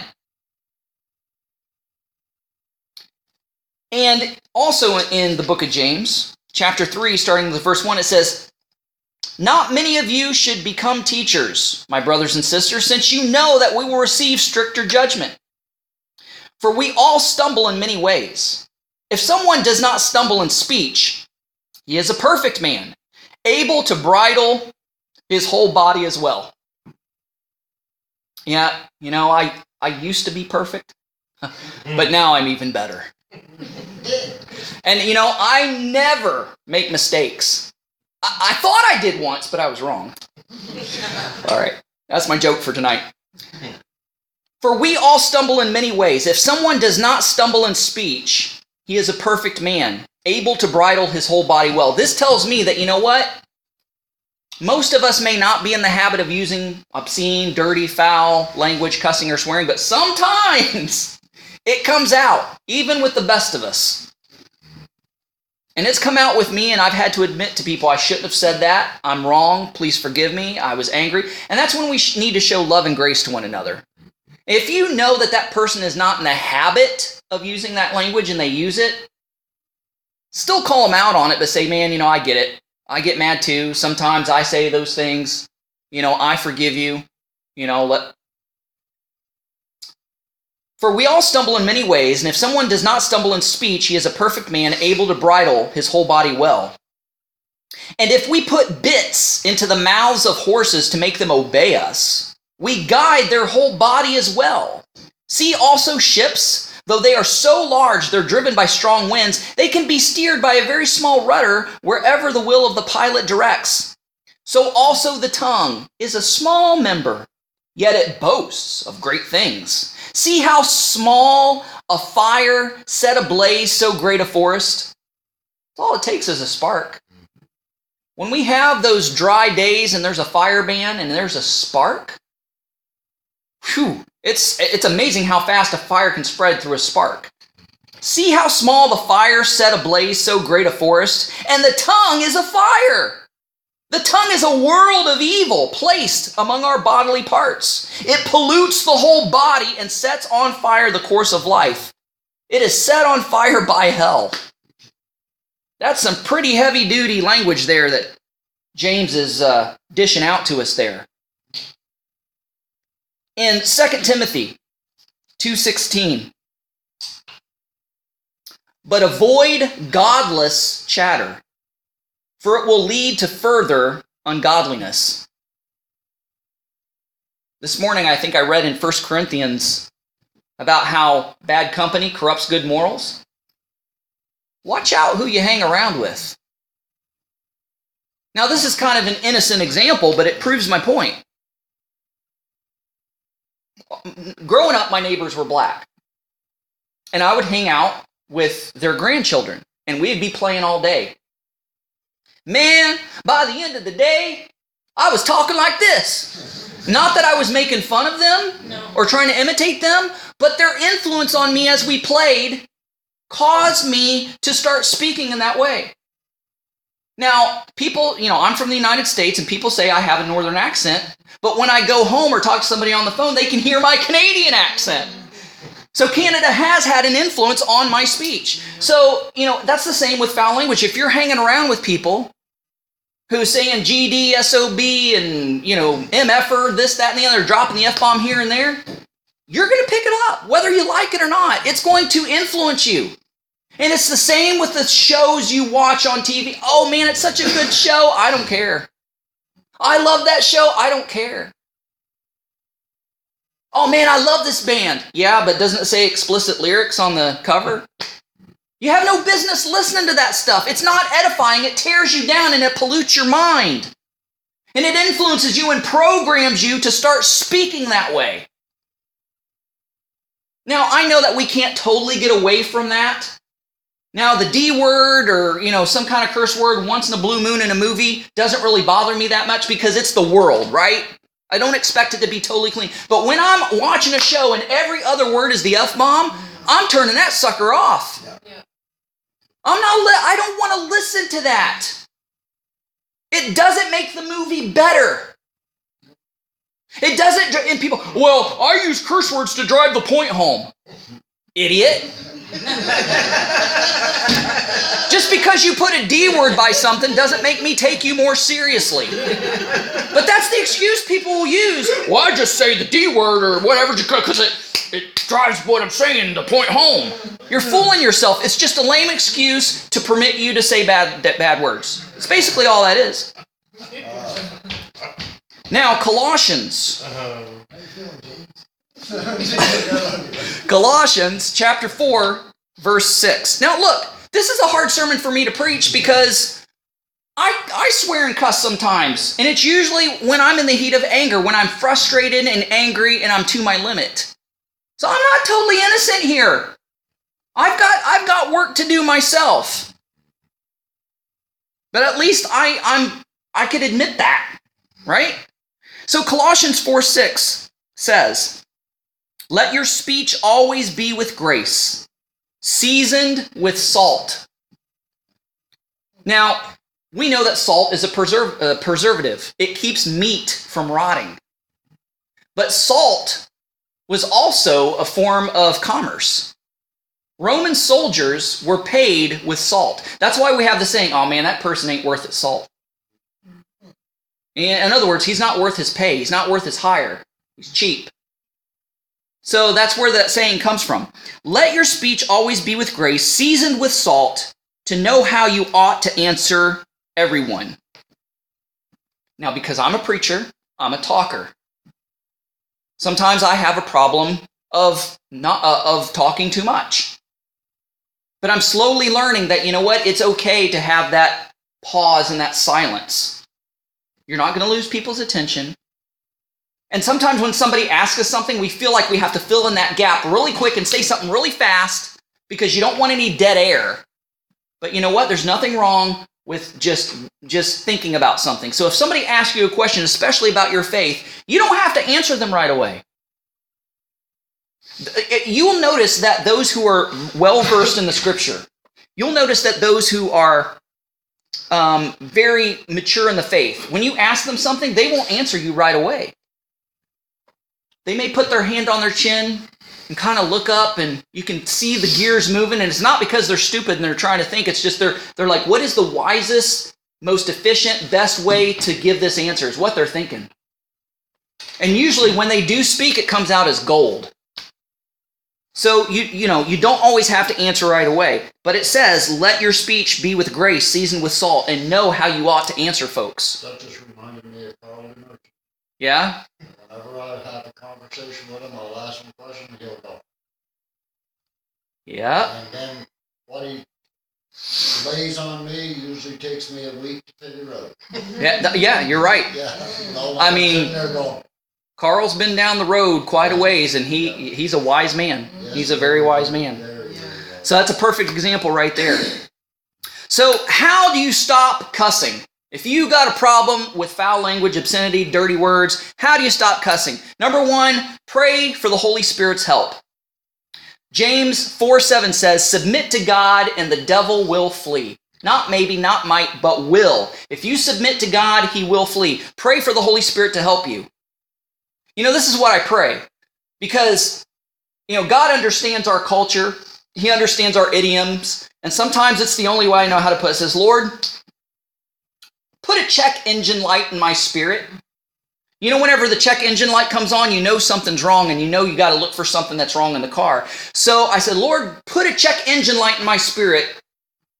And also in the book of James, chapter 3, starting with verse 1, it says, Not many of you should become teachers, my brothers and sisters, since you know that we will receive stricter judgment. For we all stumble in many ways. If someone does not stumble in speech, he is a perfect man, able to bridle his whole body as well. Yeah, you know, I, I used to be perfect, but mm. now I'm even better. And you know, I never make mistakes. I, I thought I did once, but I was wrong. All right, that's my joke for tonight. For we all stumble in many ways. If someone does not stumble in speech, he is a perfect man, able to bridle his whole body well. This tells me that, you know what? Most of us may not be in the habit of using obscene, dirty, foul language, cussing, or swearing, but sometimes it comes out, even with the best of us. And it's come out with me, and I've had to admit to people I shouldn't have said that. I'm wrong. Please forgive me. I was angry. And that's when we need to show love and grace to one another. If you know that that person is not in the habit of using that language and they use it, still call them out on it, but say, man, you know, I get it. I get mad too. Sometimes I say those things. You know, I forgive you. You know, let. For we all stumble in many ways, and if someone does not stumble in speech, he is a perfect man, able to bridle his whole body well. And if we put bits into the mouths of horses to make them obey us, we guide their whole body as well. See also ships, though they are so large they're driven by strong winds, they can be steered by a very small rudder wherever the will of the pilot directs. So also the tongue is a small member, yet it boasts of great things. See how small a fire set ablaze so great a forest? All it takes is a spark. When we have those dry days and there's a fire ban and there's a spark, Whew, it's, it's amazing how fast a fire can spread through a spark. See how small the fire set ablaze so great a forest? And the tongue is a fire. The tongue is a world of evil placed among our bodily parts. It pollutes the whole body and sets on fire the course of life. It is set on fire by hell. That's some pretty heavy duty language there that James is uh, dishing out to us there in 2 Timothy 2:16. But avoid godless chatter, for it will lead to further ungodliness. This morning I think I read in 1 Corinthians about how bad company corrupts good morals. Watch out who you hang around with. Now, this is kind of an innocent example, but it proves my point growing up, my neighbors were black. And I would hang out with their grandchildren, and we'd be playing all day. Man, by the end of the day, I was talking like this. Not that I was making fun of them no. or trying to imitate them, but their influence on me as we played caused me to start speaking in that way. Now, people, you know, I'm from the United States and people say I have a northern accent, but when I go home or talk to somebody on the phone, they can hear my Canadian accent. So Canada has had an influence on my speech. So, you know, that's the same with foul language. If you're hanging around with people who saying GD, SOB, and, you know, MFer, this, that, and the other, dropping the F bomb here and there, you're going to pick it up, whether you like it or not. It's going to influence you. And it's the same with the shows you watch on TV. Oh man, it's such a good show. I don't care. I love that show. I don't care. Oh man, I love this band. Yeah, but doesn't it say explicit lyrics on the cover? You have no business listening to that stuff. It's not edifying, it tears you down and it pollutes your mind. And it influences you and programs you to start speaking that way. Now, I know that we can't totally get away from that. Now, the D word or, you know, some kind of curse word once in a blue moon in a movie doesn't really bother me that much because it's the world, right? I don't expect it to be totally clean. But when I'm watching a show and every other word is the F bomb, I'm turning that sucker off. I'm not li- I don't want to listen to that. It doesn't make the movie better. It doesn't and people, well, I use curse words to drive the point home. Idiot. Just because you put a D word by something doesn't make me take you more seriously. But that's the excuse people will use. Well, I just say the D word or whatever because it, it drives what I'm saying to point home. You're fooling yourself. It's just a lame excuse to permit you to say bad, bad words. It's basically all that is. Now, Colossians. Uh-huh. Colossians chapter 4, verse 6. Now, look, this is a hard sermon for me to preach because I, I swear and cuss sometimes. And it's usually when I'm in the heat of anger, when I'm frustrated and angry and I'm to my limit. So I'm not totally innocent here. I've got I've got work to do myself. But at least I I'm I could admit that, right? So Colossians 4 6 says, Let your speech always be with grace, seasoned with salt. Now, we know that salt is a uh, preservative, it keeps meat from rotting. But salt was also a form of commerce. Roman soldiers were paid with salt. That's why we have the saying, oh man, that person ain't worth its salt. In other words, he's not worth his pay, he's not worth his hire, he's cheap. So that's where that saying comes from. Let your speech always be with grace, seasoned with salt, to know how you ought to answer everyone. Now, because I'm a preacher, I'm a talker. Sometimes I have a problem of not uh, of talking too much. But I'm slowly learning that you know what? It's okay to have that pause and that silence. You're not going to lose people's attention. And sometimes when somebody asks us something, we feel like we have to fill in that gap really quick and say something really fast because you don't want any dead air. But you know what? There's nothing wrong with just just thinking about something. So if somebody asks you a question, especially about your faith, you don't have to answer them right away. You will notice that those who are well versed in the scripture, you'll notice that those who are um, very mature in the faith, when you ask them something, they won't answer you right away. They may put their hand on their chin and kind of look up and you can see the gears moving and it's not because they're stupid and they're trying to think it's just they're they're like what is the wisest most efficient best way to give this answer? is what they're thinking. And usually when they do speak it comes out as gold. So you you know you don't always have to answer right away but it says let your speech be with grace seasoned with salt and know how you ought to answer folks. That just reminded me of Carl Merchant. yeah Whenever I have a conversation with him, I'll ask him a question, he'll go. yeah And then what he lays on me usually takes me a week to figure out. yeah, th- yeah you're right Yeah. you know, I mean- sitting there going, Carl's been down the road quite a ways, and he he's a wise man. He's a very wise man. Very, very. So that's a perfect example right there. So how do you stop cussing? If you got a problem with foul language, obscenity, dirty words, how do you stop cussing? Number one, pray for the Holy Spirit's help. James 4 7 says, Submit to God and the devil will flee. Not maybe, not might, but will. If you submit to God, he will flee. Pray for the Holy Spirit to help you. You know, this is what I pray because, you know, God understands our culture, He understands our idioms, and sometimes it's the only way I know how to put it. it says, Lord, put a check engine light in my spirit. You know, whenever the check engine light comes on, you know something's wrong and you know you got to look for something that's wrong in the car. So I said, Lord, put a check engine light in my spirit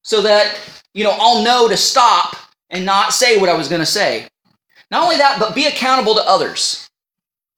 so that, you know, I'll know to stop and not say what I was going to say. Not only that, but be accountable to others.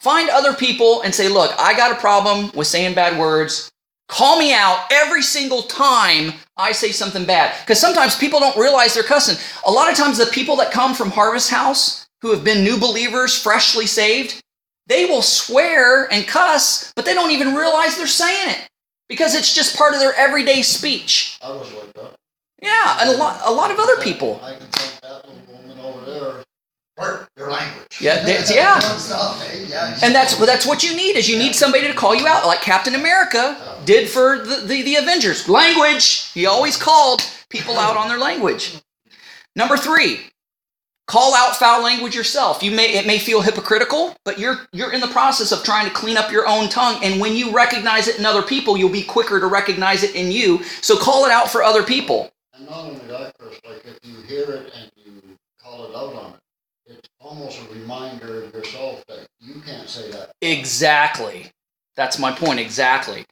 Find other people and say, look, I got a problem with saying bad words. Call me out every single time I say something bad. Because sometimes people don't realize they're cussing. A lot of times, the people that come from Harvest House who have been new believers, freshly saved, they will swear and cuss, but they don't even realize they're saying it because it's just part of their everyday speech. I was like that. Yeah, and a lot, a lot of other people. I can that little woman over there. Work your language. Yeah, that's- yeah. Eh? And that's well, that's what you need is you need somebody to call you out, like Captain America did for the, the, the Avengers. Language. He always called people out on their language. Number three, call out foul language yourself. You may it may feel hypocritical, but you're you're in the process of trying to clean up your own tongue. And when you recognize it in other people, you'll be quicker to recognize it in you. So call it out for other people. And not only that, Kris, like if you hear it and you call it out on it, almost a reminder of yourself that you can't say that. Exactly. That's my point. Exactly.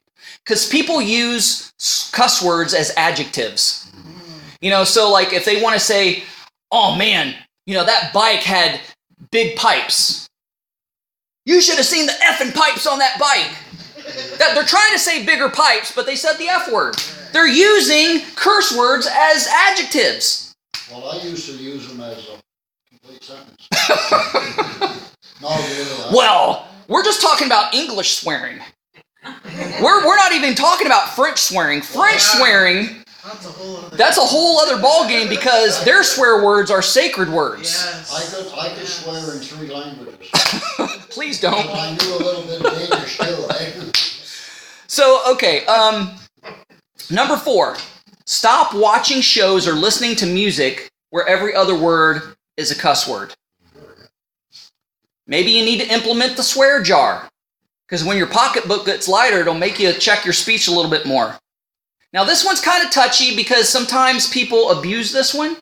Because people use cuss words as adjectives. Mm-hmm. You know, so like if they want to say, oh man, you know, that bike had big pipes. You should have seen the effing pipes on that bike. That they're trying to say bigger pipes, but they said the F word. They're using curse words as adjectives. Well, I used to use them as a complete sentence. no, really. I- Well, we're just talking about English swearing. We're, we're not even talking about French swearing. French swearing, That's a whole other. that's a whole other ballgame because their swear words are sacred words. Yes. I could I could swear in three languages. Please don't. I knew a little bit of Danish too. So, okay, um, number four, stop watching shows or listening to music where every other word is a cuss word. Maybe you need to implement the swear jar because when your pocketbook gets lighter, it'll make you check your speech a little bit more. Now, this one's kind of touchy because sometimes people abuse this one.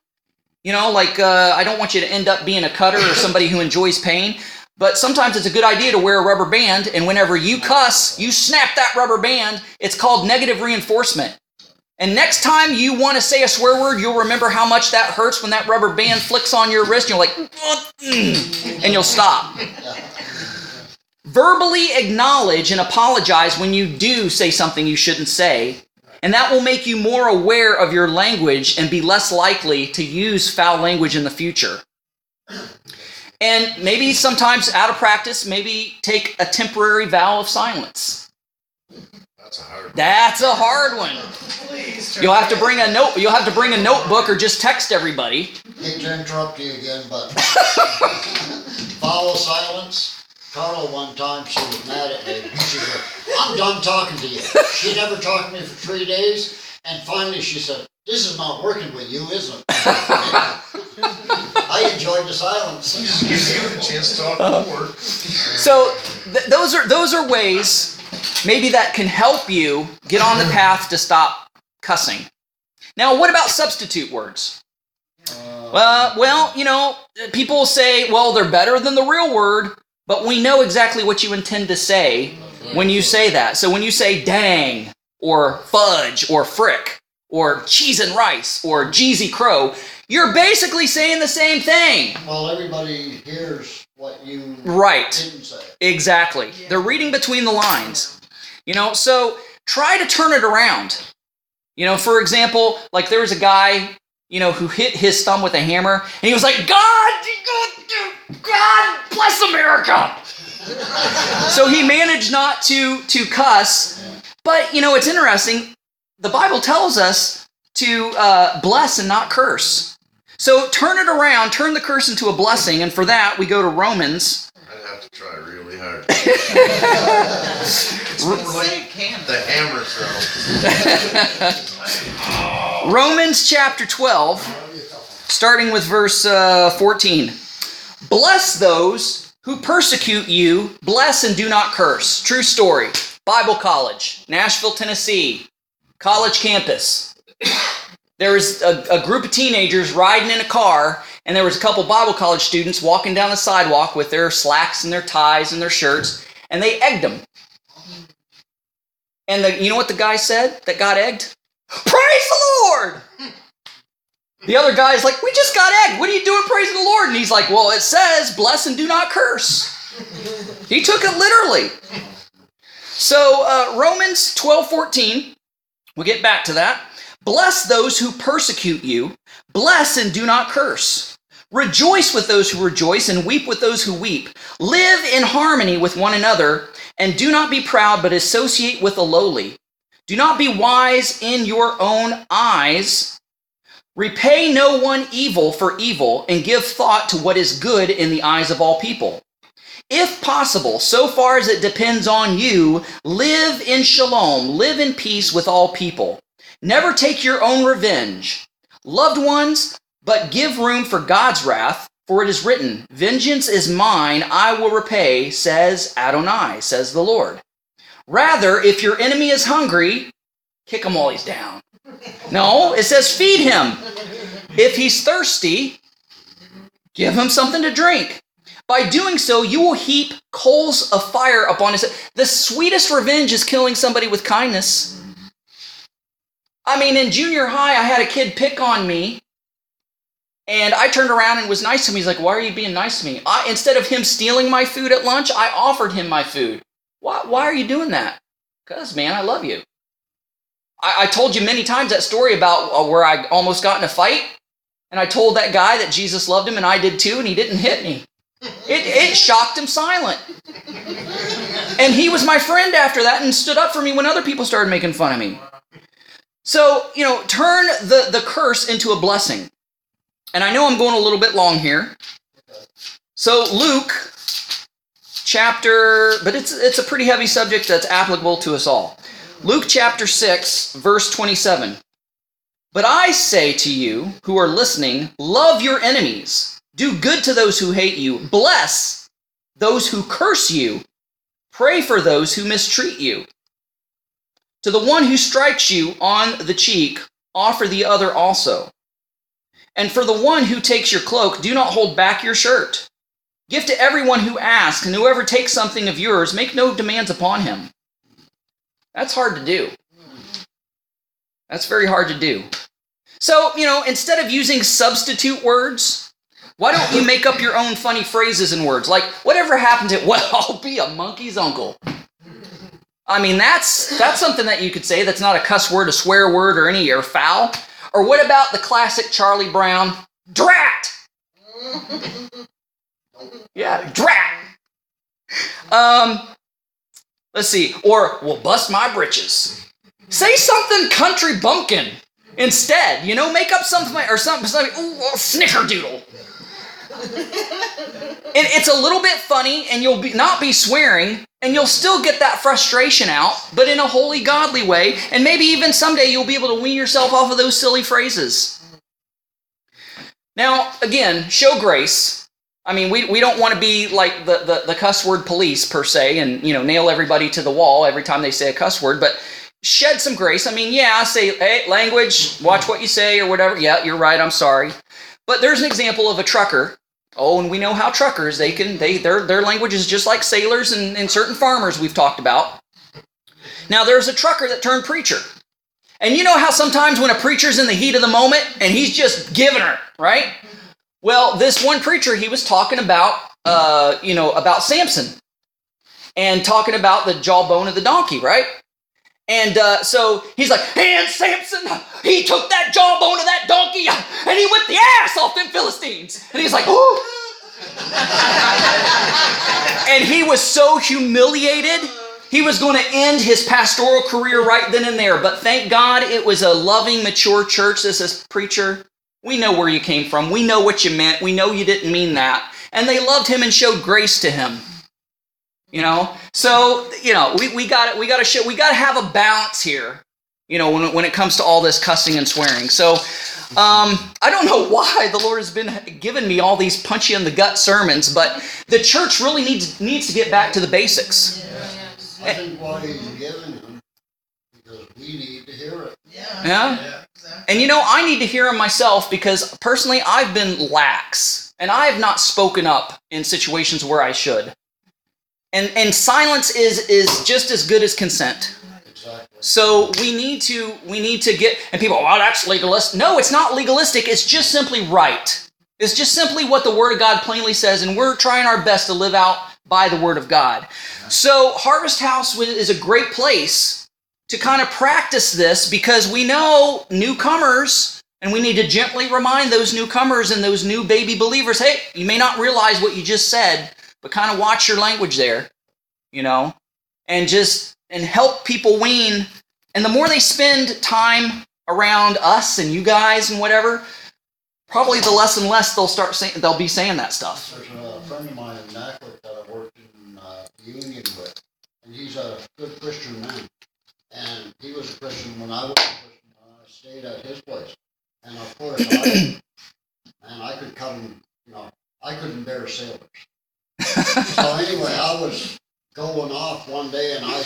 You know, like uh, I don't want you to end up being a cutter or somebody who enjoys pain. But sometimes it's a good idea to wear a rubber band, and whenever you cuss, you snap that rubber band. It's called negative reinforcement. And next time you want to say a swear word, you'll remember how much that hurts when that rubber band flicks on your wrist. You're like, and you'll stop. Verbally acknowledge and apologize when you do say something you shouldn't say, and that will make you more aware of your language and be less likely to use foul language in the future. And maybe sometimes out of practice, maybe take a temporary vow of silence. That's a hard. That's a hard one. Please. You'll have to bring a note. You'll have to bring a notebook or just text everybody. Hate to interrupt you again, but follow silence. Carla one time she was mad at me. She said, "I'm done talking to you." She never talked to me for three days, and finally she said, "This is not working with you, is it?" I enjoyed the silence. Gives you a chance to talk uh-huh. more. So th- those are those are ways maybe that can help you get on the path to stop cussing. Now, what about substitute words? Uh, Uh, well, you know, people say, well, they're better than the real word, but we know exactly what you intend to say when you say that. So when you say dang, or fudge, or frick, or cheese and rice, or Jeezy Crow, you're basically saying the same thing. well, everybody hears what you Right. didn't say. Exactly. Yeah. They're reading between the lines. You know, so try to turn it around. You know, for example, like there was a guy, you know, who hit his thumb with a hammer, and he was like, God, God bless America. so he managed not to to cuss, but you know, it's interesting. The Bible tells us to uh, bless and not curse. So turn it around, turn the curse into a blessing, and for that we go to Romans I'd have to try really hard. It's more like. The hammer throw. Romans chapter 12, starting with verse uh, 14. Bless those who persecute you, bless and do not curse. True story. Bible College, Nashville, Tennessee, college campus. There was a, a group of teenagers riding in a car, and there was a couple Bible college students walking down the sidewalk with their slacks and their ties and their shirts, and they egged them. And the, you know what the guy said that got egged? Praise the Lord! The other guy's like, We just got egged. What are you doing praising the Lord? And he's like, Well, it says, bless and do not curse. He took it literally. So uh, Romans 12 14, we'll get back to that. Bless those who persecute you, bless and do not curse. Rejoice with those who rejoice and weep with those who weep. Live in harmony with one another and do not be proud, but associate with the lowly. Do not be wise in your own eyes. Repay no one evil for evil and give thought to what is good in the eyes of all people. If possible, so far as it depends on you, live in shalom, live in peace with all people. Never take your own revenge. Loved ones, but give room for God's wrath, for it is written, Vengeance is mine, I will repay, says Adonai, says the Lord. Rather, if your enemy is hungry, kick him while he's down. No, it says feed him. If he's thirsty, give him something to drink. By doing so, you will heap coals of fire upon his head. The sweetest revenge is killing somebody with kindness. I mean, in junior high, I had a kid pick on me, and I turned around and was nice to him. He's like, Why are you being nice to me? I, instead of him stealing my food at lunch, I offered him my food. Why, why are you doing that? Because, man, I love you. I, I told you many times that story about uh, where I almost got in a fight, and I told that guy that Jesus loved him, and I did too, and he didn't hit me. It, it shocked him silent. And he was my friend after that and stood up for me when other people started making fun of me. So, you know, turn the, the curse into a blessing. And I know I'm going a little bit long here. So, Luke chapter, but it's, it's a pretty heavy subject that's applicable to us all. Luke chapter 6, verse 27. But I say to you who are listening, love your enemies. Do good to those who hate you. Bless those who curse you. Pray for those who mistreat you. To the one who strikes you on the cheek, offer the other also. And for the one who takes your cloak, do not hold back your shirt. Give to everyone who asks, and whoever takes something of yours, make no demands upon him. That's hard to do. That's very hard to do. So, you know, instead of using substitute words, why don't you make up your own funny phrases and words? Like, whatever happened to, well, I'll be a monkey's uncle. I mean, that's that's something that you could say that's not a cuss word, a swear word, or any or foul. Or what about the classic Charlie Brown? Drat! Yeah, drat! Um, let's see. Or, we'll bust my britches. Say something country bumpkin instead. You know, make up something or something, something ooh, snickerdoodle and it's a little bit funny, and you'll be, not be swearing, and you'll still get that frustration out, but in a holy, godly way. And maybe even someday you'll be able to wean yourself off of those silly phrases. Now, again, show grace. I mean, we, we don't want to be like the, the, the cuss word police per se and, you know, nail everybody to the wall every time they say a cuss word, but shed some grace. I mean, yeah, say, hey, language, watch what you say or whatever. Yeah, you're right, I'm sorry. But there's an example of a trucker Oh, and we know how truckers they can they their their language is just like sailors and, and certain farmers we've talked about. Now there's a trucker that turned preacher. And you know how sometimes when a preacher's in the heat of the moment and he's just giving her, right? Well, this one preacher, he was talking about, uh, you know, about Samson and talking about the jawbone of the donkey, right? And uh, so he's like, and Samson, he took that jawbone of that donkey and he whipped the ass off them Philistines. And he's like, ooh. and he was so humiliated, he was going to end his pastoral career right then and there. But thank God it was a loving, mature church that says, Preacher, we know where you came from. We know what you meant. We know you didn't mean that. And they loved him and showed grace to him. You know, so you know we, we got it. we got to show we got to have a balance here. You know, when when it comes to all this cussing and swearing. So um, I don't know why the Lord has been giving me all these punchy in the gut sermons, but the church really needs needs to get back to the basics. I think why he's giving them because we need to hear it. Yeah. Yeah. And you know, I need to hear them myself because personally I've been lax and I have not spoken up in situations where I should. And and silence is is just as good as consent. So we need to we need to get and people, oh, that's legalist. No, it's not legalistic. It's just simply right. It's just simply what the Word of God plainly says, and we're trying our best to live out by the Word of God. So, Harvest House is a great place to kind of practice this because we know newcomers, and we need to gently remind those newcomers and those new baby believers hey, you may not realize what you just said, but kind of watch your language there, you know, and just and help people wean. And the more they spend time around us and you guys and whatever, probably the less and less they'll start saying they'll be saying that stuff. There's a friend of mine in Nacklet that I worked in uh, union with, and he's a good Christian man. And he was a Christian when I was a Christian. I stayed at his place, and of course, I, and I could come, you know, I couldn't bear sailors. So anyway, I was going off one day, and I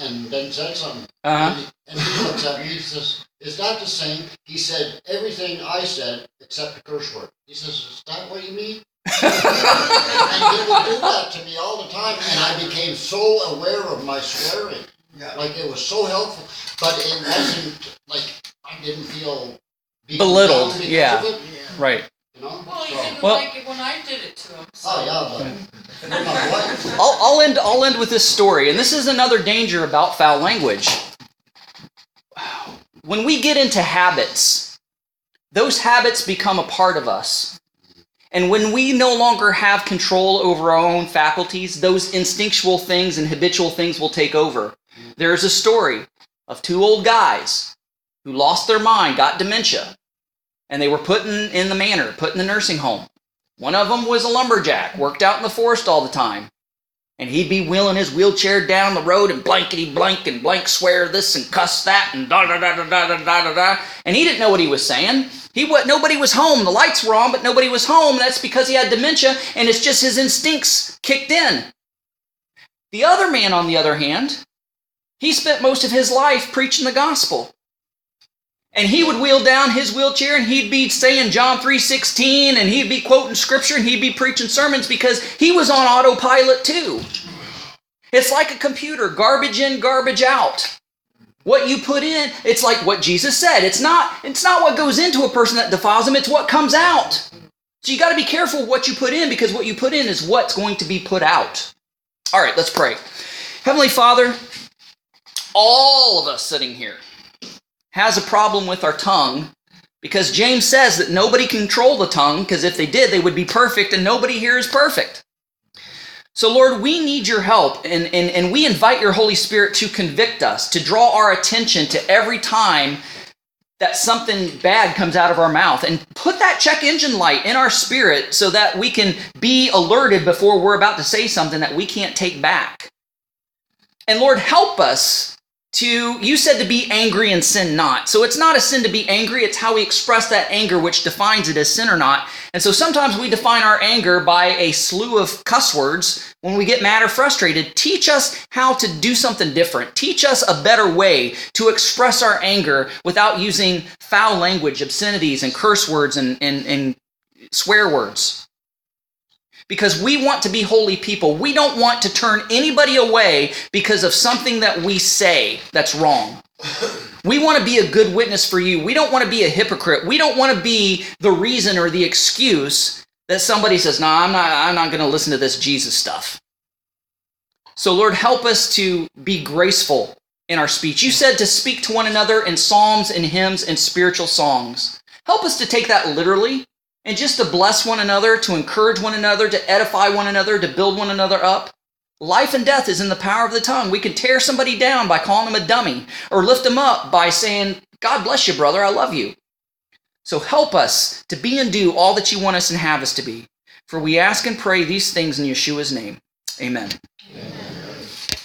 and then said something. Uh-huh. And, he, and he looks at me, he says, Is that the same? He said everything I said except the curse word. He says, Is that what you mean? and he would do that to me all the time, and I became so aware of my swearing. Yeah. Like it was so helpful, but it wasn't like I didn't feel Belittled, down because yeah. Right. You know? Well, he didn't Well- like it when I did it to him. so- oh yeah, but my wife. I'll, I'll end I'll end with this story, and this is another danger about foul language. When we get into habits, those habits become a part of us. And when we no longer have control over our own faculties, those instinctual things and habitual things will take over. There's a story of two old guys who lost their mind, got dementia, and they were put in, the manor, put in the nursing home. One of them was a lumberjack, worked out in the forest all the time. And he'd be wheeling his wheelchair down the road and blankety blank and blank swear this and cuss that and da da da da da da da da da. And he didn't know what he was saying. He what nobody was home. The lights were on, but nobody was home. That's because he had dementia and it's just his instincts kicked in. The other man, on the other hand, he spent most of his life preaching the gospel and he would wheel down his wheelchair and he'd be saying John 3:16 and he'd be quoting scripture and he'd be preaching sermons because he was on autopilot too. It's like a computer, garbage in, garbage out. What you put in, it's like what Jesus said. It's not it's not what goes into a person that defiles them, it's what comes out. So you got to be careful what you put in because what you put in is what's going to be put out. All right, let's pray. Heavenly Father, all of us sitting here has a problem with our tongue because James says that nobody control the tongue because if they did, they would be perfect, and nobody here is perfect. So, Lord, we need your help, and, and, and we invite your Holy Spirit to convict us, to draw our attention to every time that something bad comes out of our mouth, and put that check engine light in our spirit so that we can be alerted before we're about to say something that we can't take back. And Lord, help us to, you said to be angry and sin not. So it's not a sin to be angry, it's how we express that anger which defines it as sin or not. And so sometimes we define our anger by a slew of cuss words when we get mad or frustrated. Teach us how to do something different. Teach us a better way to express our anger without using foul language, obscenities, and curse words and, and, and swear words because we want to be holy people. We don't want to turn anybody away because of something that we say that's wrong. We want to be a good witness for you. We don't want to be a hypocrite. We don't want to be the reason or the excuse that somebody says, "No, I'm not I'm not going to listen to this Jesus stuff." So Lord, help us to be graceful in our speech. You said to speak to one another in psalms and hymns and spiritual songs. Help us to take that literally and just to bless one another, to encourage one another, to edify one another, to build one another up. Life and death is in the power of the tongue. We can tear somebody down by calling them a dummy or lift them up by saying, God bless you, brother, I love you. So help us to be and do all that you want us and have us to be. For we ask and pray these things in Yeshua's name. Amen.